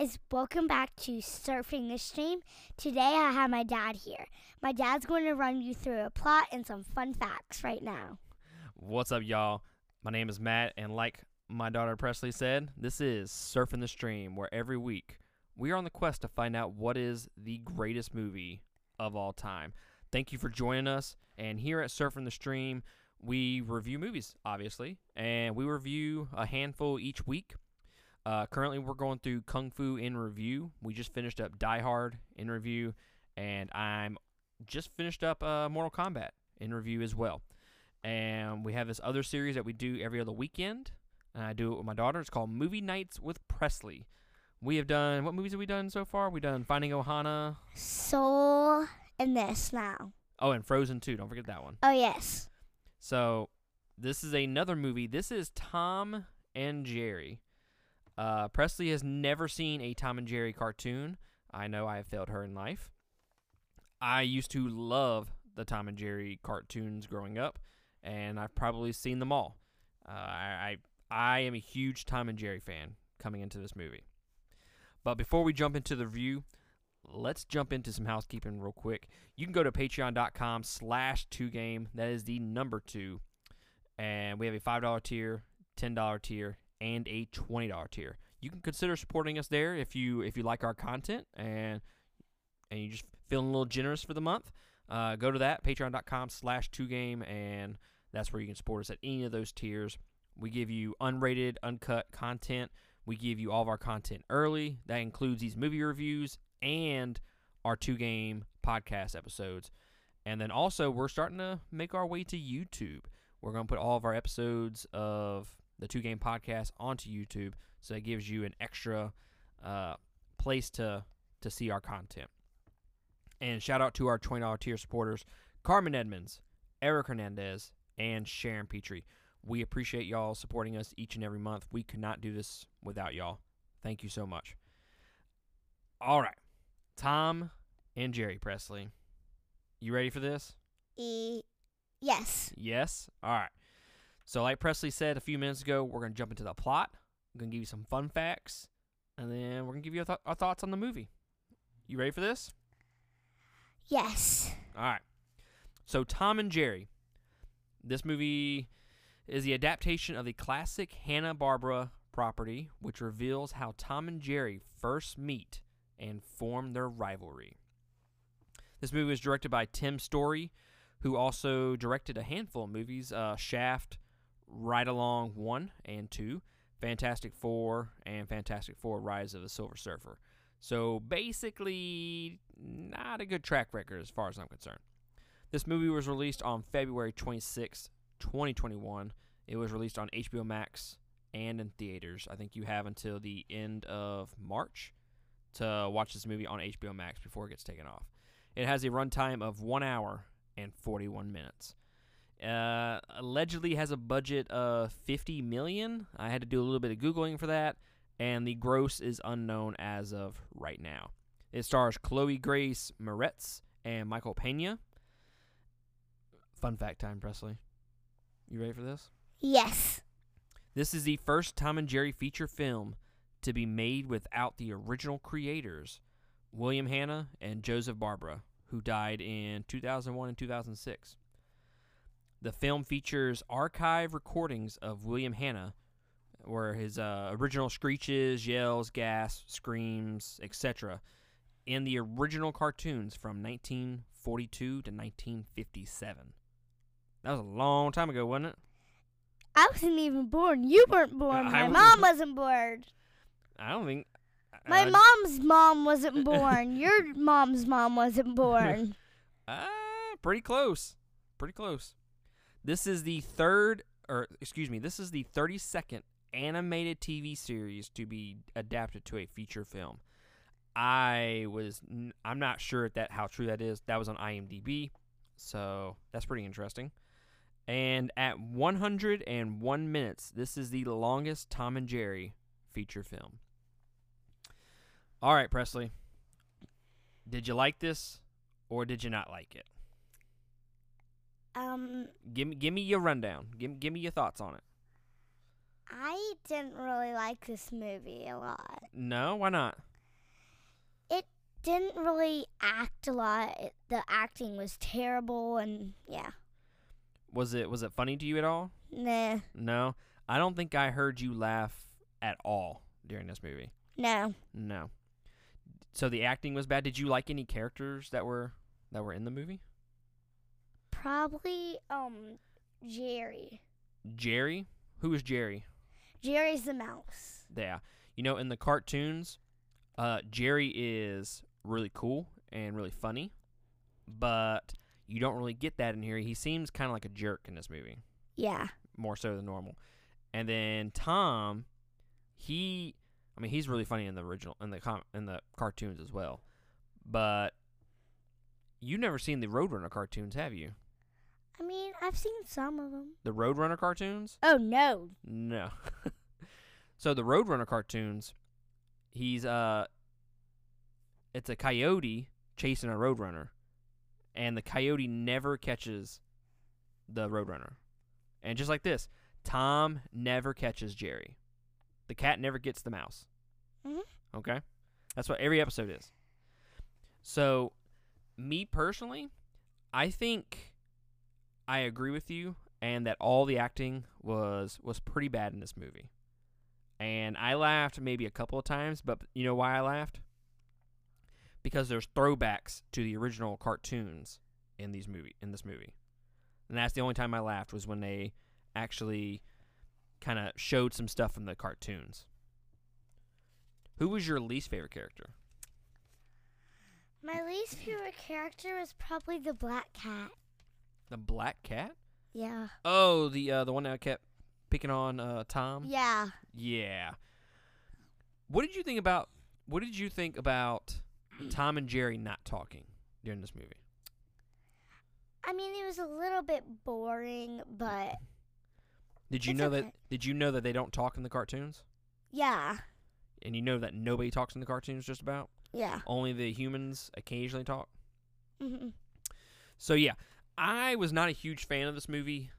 guys, welcome back to Surfing the Stream. Today I have my dad here. My dad's going to run you through a plot and some fun facts right now. What's up, y'all? My name is Matt, and like my daughter Presley said, this is Surfing the Stream, where every week we are on the quest to find out what is the greatest movie of all time. Thank you for joining us. And here at Surfing the Stream, we review movies, obviously, and we review a handful each week. Uh, currently, we're going through Kung Fu in review. We just finished up Die Hard in review, and I'm just finished up uh, Mortal Kombat in review as well. And we have this other series that we do every other weekend. And I do it with my daughter. It's called Movie Nights with Presley. We have done what movies have we done so far? We've done Finding Ohana. Soul and this now. Oh, and Frozen 2. Don't forget that one. Oh, yes. So this is another movie. This is Tom and Jerry. Uh, Presley has never seen a Tom and Jerry cartoon. I know I have failed her in life. I used to love the Tom and Jerry cartoons growing up, and I've probably seen them all. Uh, I, I I am a huge Tom and Jerry fan coming into this movie. But before we jump into the review, let's jump into some housekeeping real quick. You can go to patreon.com slash two game. That is the number two. And we have a $5 tier, $10 tier, and a $20 tier. You can consider supporting us there if you if you like our content and and you just feeling a little generous for the month. Uh, go to that, patreon.com slash two game, and that's where you can support us at any of those tiers. We give you unrated, uncut content. We give you all of our content early. That includes these movie reviews and our two game podcast episodes. And then also, we're starting to make our way to YouTube. We're going to put all of our episodes of the two game podcast onto YouTube. So it gives you an extra uh, place to, to see our content. And shout out to our $20 tier supporters Carmen Edmonds, Eric Hernandez, and Sharon Petrie. We appreciate y'all supporting us each and every month. We could not do this without y'all. Thank you so much. All right. Tom and Jerry Presley. You ready for this? E- yes. Yes? All right. So, like Presley said a few minutes ago, we're going to jump into the plot. I'm going to give you some fun facts, and then we're going to give you our, th- our thoughts on the movie. You ready for this? Yes. All right. So, Tom and Jerry. This movie is the adaptation of the classic Hanna-Barbera property, which reveals how Tom and Jerry first meet and form their rivalry. This movie was directed by Tim Story, who also directed a handful of movies uh, Shaft, Ride Along 1 and 2, Fantastic Four, and Fantastic Four Rise of the Silver Surfer. So basically, not a good track record as far as I'm concerned. This movie was released on February 26, 2021. It was released on HBO Max and in theaters. I think you have until the end of March to watch this movie on HBO Max before it gets taken off. It has a runtime of 1 hour and 41 minutes. Uh, allegedly has a budget of 50 million. I had to do a little bit of googling for that, and the gross is unknown as of right now. It stars Chloe Grace Moretz and Michael Pena. Fun fact time, Presley. You ready for this? Yes. This is the first Tom and Jerry feature film to be made without the original creators, William Hanna and Joseph Barbera, who died in 2001 and 2006. The film features archive recordings of William Hanna, where his uh, original screeches, yells, gasps, screams, etc., in the original cartoons from 1942 to 1957. That was a long time ago, wasn't it? I wasn't even born. You weren't born. My wasn't mom wasn't born. I don't think. My uh, mom's mom wasn't born. Your mom's mom wasn't born. Ah, pretty close. Pretty close. This is the third, or excuse me, this is the 32nd animated TV series to be adapted to a feature film. I was, I'm not sure that how true that is. That was on IMDb, so that's pretty interesting. And at 101 minutes, this is the longest Tom and Jerry feature film. All right, Presley. Did you like this, or did you not like it? Um, Give me, give me your rundown. Give, give me your thoughts on it. I didn't really like this movie a lot. No, why not? It didn't really act a lot. It, the acting was terrible, and yeah, Was it was it funny to you at all? nah, No. I don't think I heard you laugh at all during this movie. no. No. So the acting was bad. Did you like any characters that were that were in the movie? Probably um Jerry. Jerry? Who is Jerry? Jerry's the mouse. Yeah. You know, in the cartoons, uh, Jerry is really cool and really funny, but you don't really get that in here. He seems kind of like a jerk in this movie, Yeah. more so than normal. And then Tom, he, I mean, he's really funny in the original in the com- in the cartoons as well, but you've never seen the Roadrunner cartoons, have you? I mean, I've seen some of them. The Roadrunner cartoons? Oh no. No. so the Roadrunner cartoons, he's uh it's a coyote chasing a roadrunner. And the coyote never catches the roadrunner. And just like this, Tom never catches Jerry. The cat never gets the mouse. Mhm. Okay? That's what every episode is. So, me personally, I think I agree with you and that all the acting was was pretty bad in this movie. And I laughed maybe a couple of times, but you know why I laughed? Because there's throwbacks to the original cartoons in these movie in this movie. And that's the only time I laughed was when they actually kind of showed some stuff from the cartoons. Who was your least favorite character? My least favorite character was probably the black cat. The black cat? Yeah. Oh, the uh, the one that kept picking on uh, Tom. Yeah. Yeah. What did you think about? What did you think about Tom and Jerry not talking during this movie? I mean, it was a little bit boring, but Did you know that? Did you know that they don't talk in the cartoons? yeah. And you know that nobody talks in the cartoons. Just about Yeah. only the humans occasionally talk. Mm-hmm. So yeah, I was not a huge fan of this movie.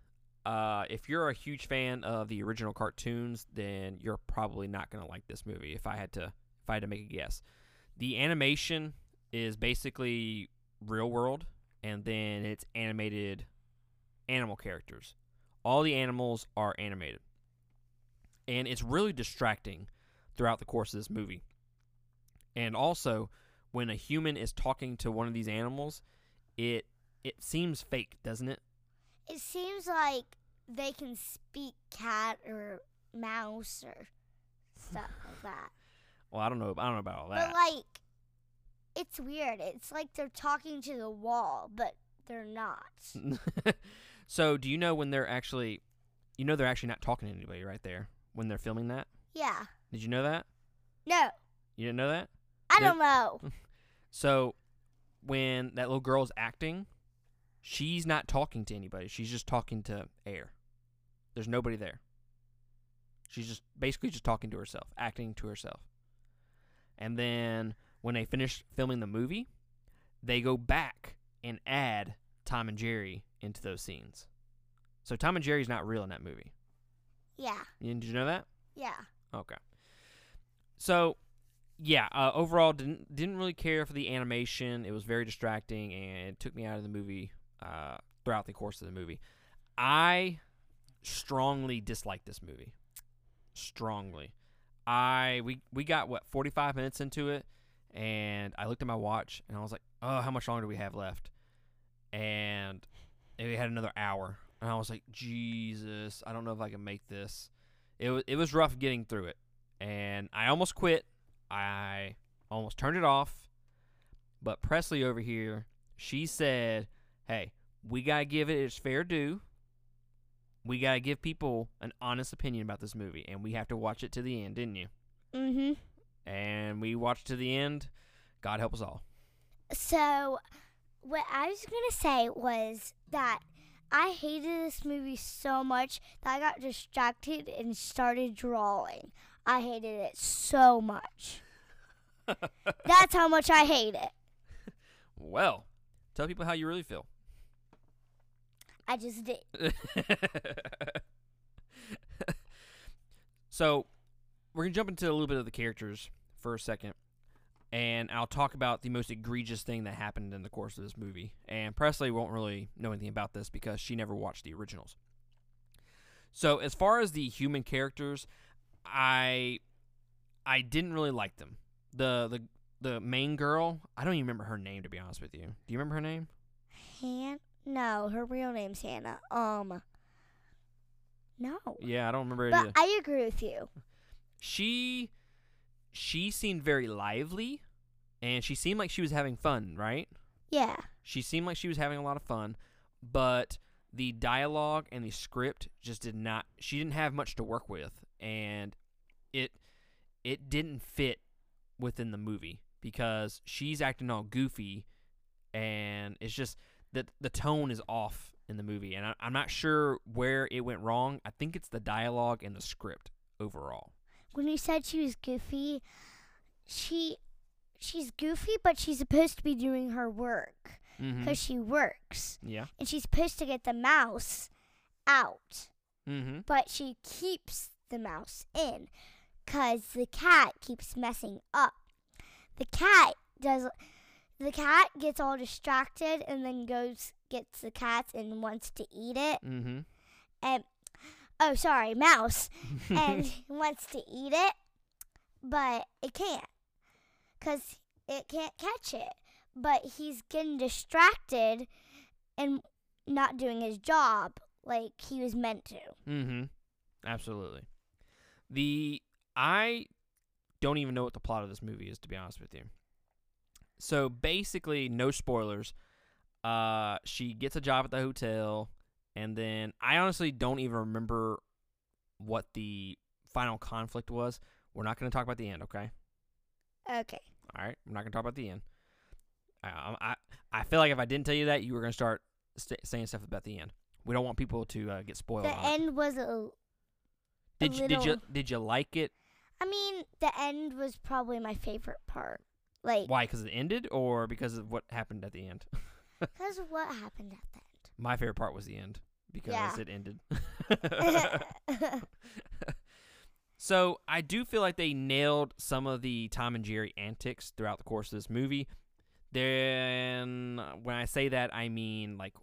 Uh, if you're a huge fan of the original cartoons, then you're probably not gonna like this movie. If I had to, if I had to make a guess, the animation is basically real world, and then it's animated animal characters. All the animals are animated, and it's really distracting throughout the course of this movie. And also, when a human is talking to one of these animals, it it seems fake, doesn't it? It seems like they can speak cat or mouse or stuff like that. Well, I don't know. I don't know about all that. But like, it's weird. It's like they're talking to the wall, but they're not. so, do you know when they're actually, you know, they're actually not talking to anybody right there when they're filming that? Yeah. Did you know that? No, You didn't know that? I They're- don't know. So, when that little girl's acting, she's not talking to anybody. She's just talking to air. There's nobody there. She's just basically just talking to herself, acting to herself. And then when they finish filming the movie, they go back and add Tom and Jerry into those scenes. So Tom and Jerry's not real in that movie. Yeah. You- Did you know that? Yeah. Okay. So, yeah, uh, overall didn't didn't really care for the animation. It was very distracting and it took me out of the movie uh, throughout the course of the movie. I strongly dislike this movie. Strongly. I we we got what 45 minutes into it and I looked at my watch and I was like, "Oh, how much longer do we have left?" And we had another hour. And I was like, "Jesus, I don't know if I can make this." It was it was rough getting through it, and I almost quit. I almost turned it off, but Presley over here, she said, "Hey, we gotta give it its fair due. We gotta give people an honest opinion about this movie, and we have to watch it to the end, didn't you?" Mhm. And we watched to the end. God help us all. So, what I was gonna say was that I hated this movie so much that I got distracted and started drawing. I hated it so much. That's how much I hate it. Well, tell people how you really feel. I just did. so, we're gonna jump into a little bit of the characters for a second. and I'll talk about the most egregious thing that happened in the course of this movie. And Presley won't really know anything about this because she never watched the originals. So as far as the human characters, I I didn't really like them. The the the main girl, I don't even remember her name to be honest with you. Do you remember her name? Han? No, her real name's Hannah. Um. No. Yeah, I don't remember it But either. I agree with you. She she seemed very lively and she seemed like she was having fun, right? Yeah. She seemed like she was having a lot of fun, but the dialogue and the script just did not she didn't have much to work with and it it didn't fit within the movie because she's acting all goofy and it's just that the tone is off in the movie and I, I'm not sure where it went wrong. I think it's the dialogue and the script overall. When you said she was goofy, she she's goofy, but she's supposed to be doing her work Mm-hmm. because she works, Yeah. and she's supposed to get the mouse out, Mm-hmm. but she keeps the mouse in because the cat keeps messing up. The cat does. The cat gets all distracted and then goes gets the cat and wants to eat it. Mm-hmm. And oh, sorry, mouse. and wants to eat it, but it can't because it can't catch it. But he's getting distracted and not doing his job like he was meant to. Mm-hmm. Absolutely. The I don't even know what the plot of this movie is to be honest with you. So basically, no spoilers. Uh, she gets a job at the hotel, and then I honestly don't even remember what the final conflict was. We're not going to talk about the end, okay? Okay. All right, I'm not going to talk about the end. I, I I feel like if I didn't tell you that, you were going to start st- saying stuff about the end. We don't want people to uh, get spoiled. The on it. end was a. Did you, did you did you like it? I mean, the end was probably my favorite part. Like, Why? Because it ended, or because of what happened at the end? because of what happened at the end. My favorite part was the end because Yeah. it ended. so I do feel like they nailed some of the Tom and Jerry antics throughout the course of this movie. Then, when I say that, I mean like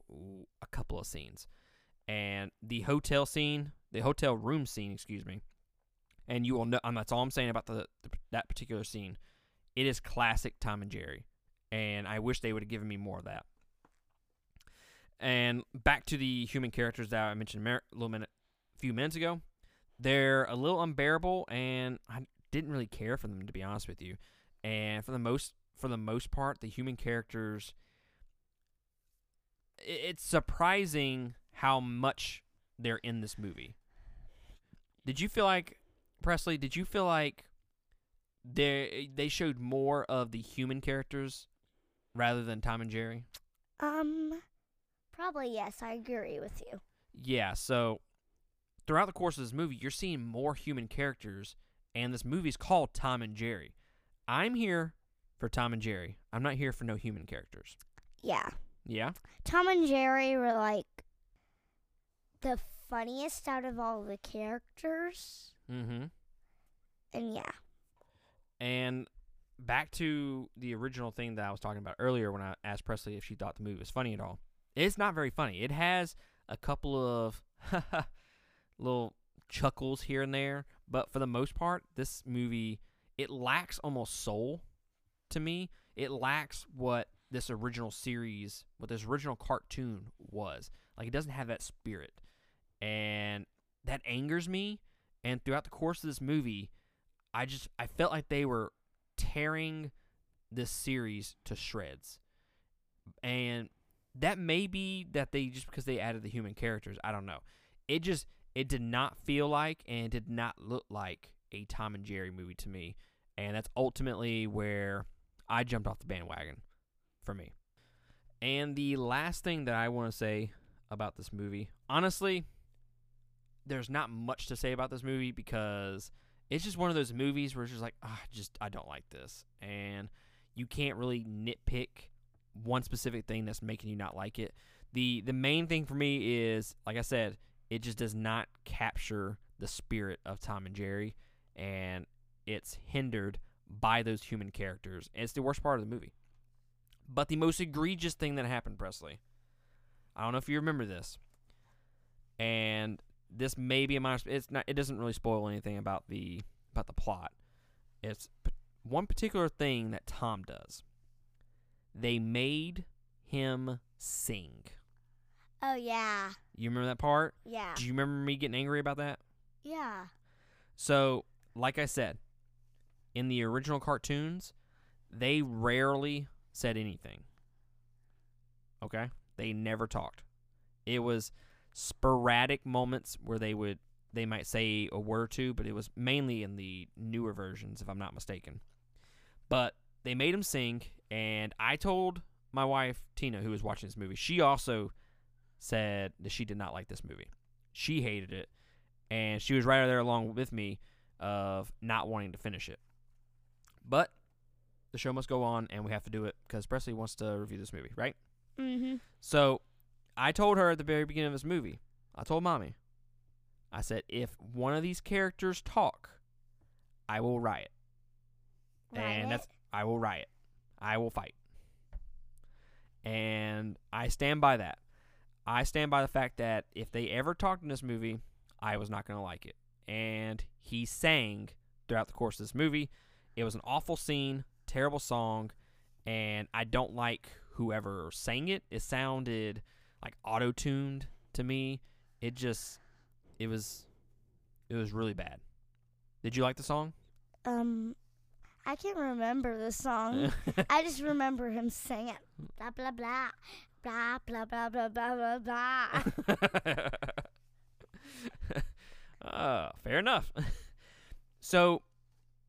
a couple of scenes, and the hotel scene, the hotel room scene, excuse me. And you will know. Um, that's all I'm saying about the, the that particular scene. It is classic Tom and Jerry, and I wish they would have given me more of that. And back to the human characters that I mentioned a little minute, few minutes ago. They're a little unbearable, and I didn't really care for them to be honest with you. And for the most for the most part, the human characters. It's surprising how much they're in this movie. Did you feel like Presley? Did you feel like they they showed more of the human characters rather than Tom and Jerry? um, probably yes. I agree with you. Yeah, so throughout the course of this movie, you're seeing more human characters, and this movie's called Tom and Jerry. I'm here for Tom and Jerry. I'm not here for no human characters. Yeah. Yeah? Tom and Jerry were like the funniest out of all the characters. Mm-hmm. And yeah. And back to the original thing that I was talking about earlier when I asked Presley if she thought the movie was funny at all. It's not very funny. It has a couple of little chuckles here and there, but for the most part, this movie it lacks almost soul to me. It lacks what this original series, what this original cartoon was. Like it doesn't have that spirit. And that angers me. And throughout the course of this movie, I just I felt like they were tearing this series to shreds. And that may be that they just because they added the human characters, I don't know. It just it did not feel like and did not look like a Tom and Jerry movie to me. And that's ultimately where I jumped off the bandwagon for me. And the last thing that I want to say about this movie, honestly, there's not much to say about this movie because it's just one of those movies where it's just like, ah, just I don't like this, and you can't really nitpick one specific thing that's making you not like it. the The main thing for me is, like I said, it just does not capture the spirit of Tom and Jerry, and it's hindered by those human characters. And it's the worst part of the movie. But the most egregious thing that happened, Presley. I don't know if you remember this. And this may be a minor. It's not. It doesn't really spoil anything about the about the plot. It's p- one particular thing that Tom does. They made him sing. Oh yeah. You remember that part? Yeah. Do you remember me getting angry about that? Yeah. So, like I said, in the original cartoons, they rarely said anything. Okay? They never talked. It was sporadic moments where they would they might say a word or two, but it was mainly in the newer versions if I'm not mistaken. But they made him sing and I told my wife Tina who was watching this movie, she also said that she did not like this movie. She hated it and she was right there along with me of not wanting to finish it. But the show must go on, and we have to do it because Presley wants to review this movie, right? Mm-hmm. So I told her at the very beginning of this movie, I told mommy, I said, if one of these characters talk, I will riot. And that's I will riot. I will fight. And I stand by that. I stand by the fact that if they ever talked in this movie, I was not going to like it. And he sang throughout the course of this movie. It was an awful scene, terrible song, and I don't like whoever sang it. It sounded like auto tuned to me. It just, it was, it was really bad. Did you like the song? Um, I can't remember the song. I just remember him singing blah blah blah blah blah blah blah blah blah blah. uh, fair enough. so,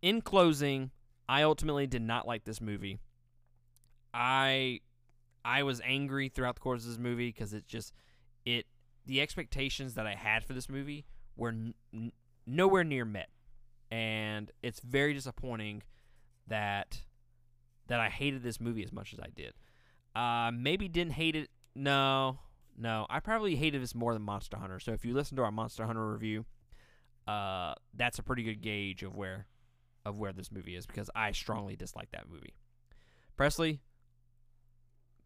in closing, I ultimately did not like this movie. I I was angry throughout the course of this movie because it just it the expectations that I had for this movie were n- n- nowhere near met, and it's very disappointing that that I hated this movie as much as I did. Uh, maybe didn't hate it. No, no, I probably hated this more than Monster Hunter. So if you listen to our Monster Hunter review, uh, that's a pretty good gauge of where of where this movie is because I strongly dislike that movie. Presley,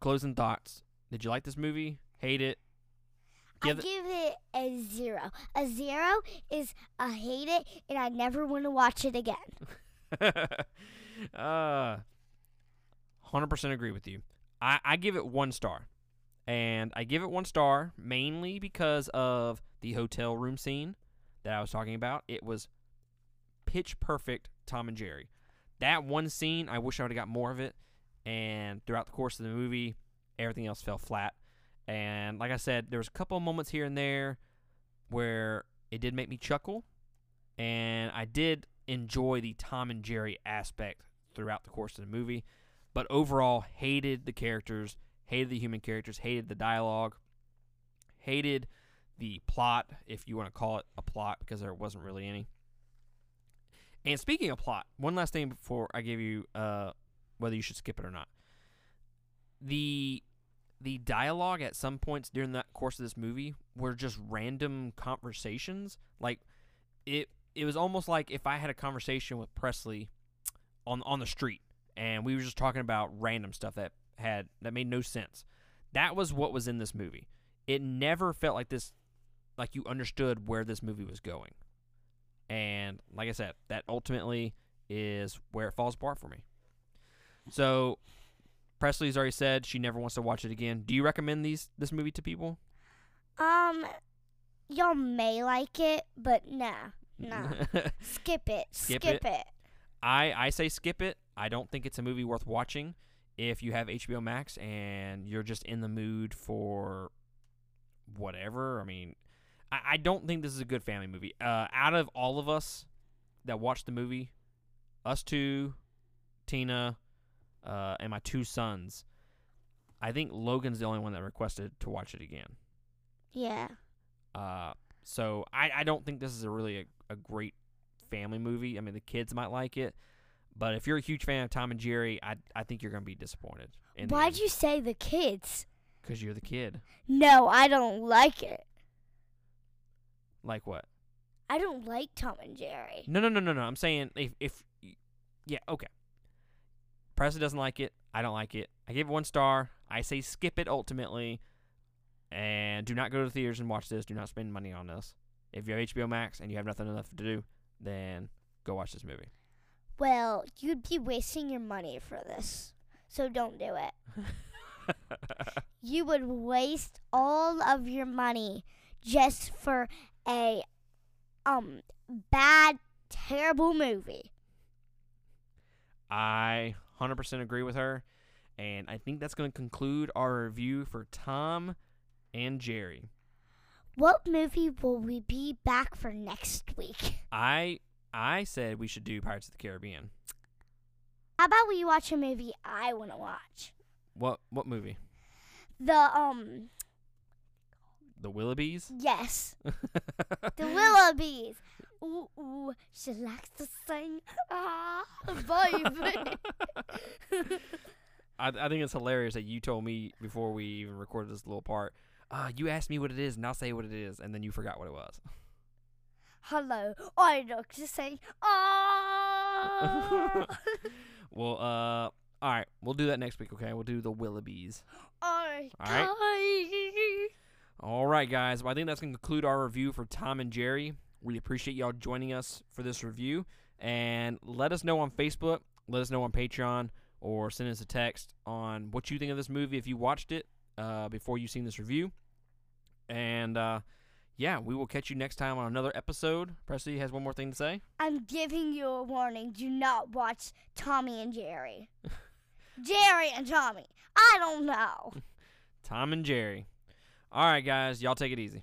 closing thoughts. Did you like this movie? Hate it? I Give it- give it a zero. A zero is I hate it and I never want to watch it again. uh, 100% agree with you. I, I give it one star. And I give it one star mainly because of the hotel room scene that I was talking about. It was pitch perfect Tom and Jerry. That one scene, I wish I would have got more of it. And throughout the course of the movie, everything else fell flat. And like I said, there was a couple of moments here and there where it did make me chuckle. And I did enjoy the Tom and Jerry aspect throughout the course of the movie, but overall hated the characters, hated the human characters, hated the dialogue, hated the plot, if you want to call it a plot, because there wasn't really any. And speaking of plot, one last thing before I give you uh, whether you should skip it or not. The the dialogue at some points during that course of this movie were just random conversations. Like it it was almost like if I had a conversation with Presley on on the street and we were just talking about random stuff that had that made no sense. That was what was in this movie. It never felt like this like you understood where this movie was going. And like I said, that ultimately is where it falls apart for me. So Presley's already said she never wants to watch it again. Do you recommend these this movie to people? Um, y'all may like it, but nah, nah. Skip it. Skip Skip, it? it. I I say skip it. I don't think it's a movie worth watching if you have HBO Max and you're just in the mood for whatever. I mean, I, I don't think this is a good family movie. Uh, out of all of us that watched the movie, us two, Tina, uh, and my two sons, I think Logan's the only one that requested to watch it again. Yeah. Uh, so I, I don't think this is a really a, a great family movie. I mean, the kids might like it, but if you're a huge fan of Tom and Jerry, I I think you're gonna be disappointed. Why'd you say the kids? Because you're the kid. No, I don't like it. Like what? I don't like Tom and Jerry. No, no, no, no, no. I'm saying if if yeah, okay. Presley doesn't like it. I don't like it. I give it one star. I say skip it ultimately. And do not go to the theaters and watch this. Do not spend money on this. If you have HBO Max and you have nothing enough to do, then go watch this movie. Well, you'd be wasting your money for this. So don't do it. You would waste all of your money just for a um bad terrible movie. I 100% agree with her. And I think that's going to conclude our review for Tom and Jerry. What movie will we be back for next week? I I said we should do Pirates of the Caribbean. How about we watch a movie I want to watch? What what movie? The um The Willoughbys? yes, the Willoughbys. Ooh, ooh, she likes to sing. Ah, baby. I, I think it's hilarious that you told me before we even recorded this little part. Uh, you asked me what it is, and I'll say what it is, and then you forgot what it was. Hello, I like to sing. Ah. well, uh, all right, we'll do that next week. Okay, we'll do the Willoughbys. I All right. All right, guys. Well, I think that's going to conclude our review for Tom and Jerry. We appreciate y'all joining us for this review. And let us know on Facebook, let us know on Patreon, or send us a text on what you think of this movie if you watched it uh, before you've seen this review. And uh, yeah, we will catch you next time on another episode. Presley has one more thing to say. I'm giving you a warning. Do not watch Tommy and Jerry. Jerry and Tommy. I don't know. Tom and Jerry. All right, guys. Y'all take it easy.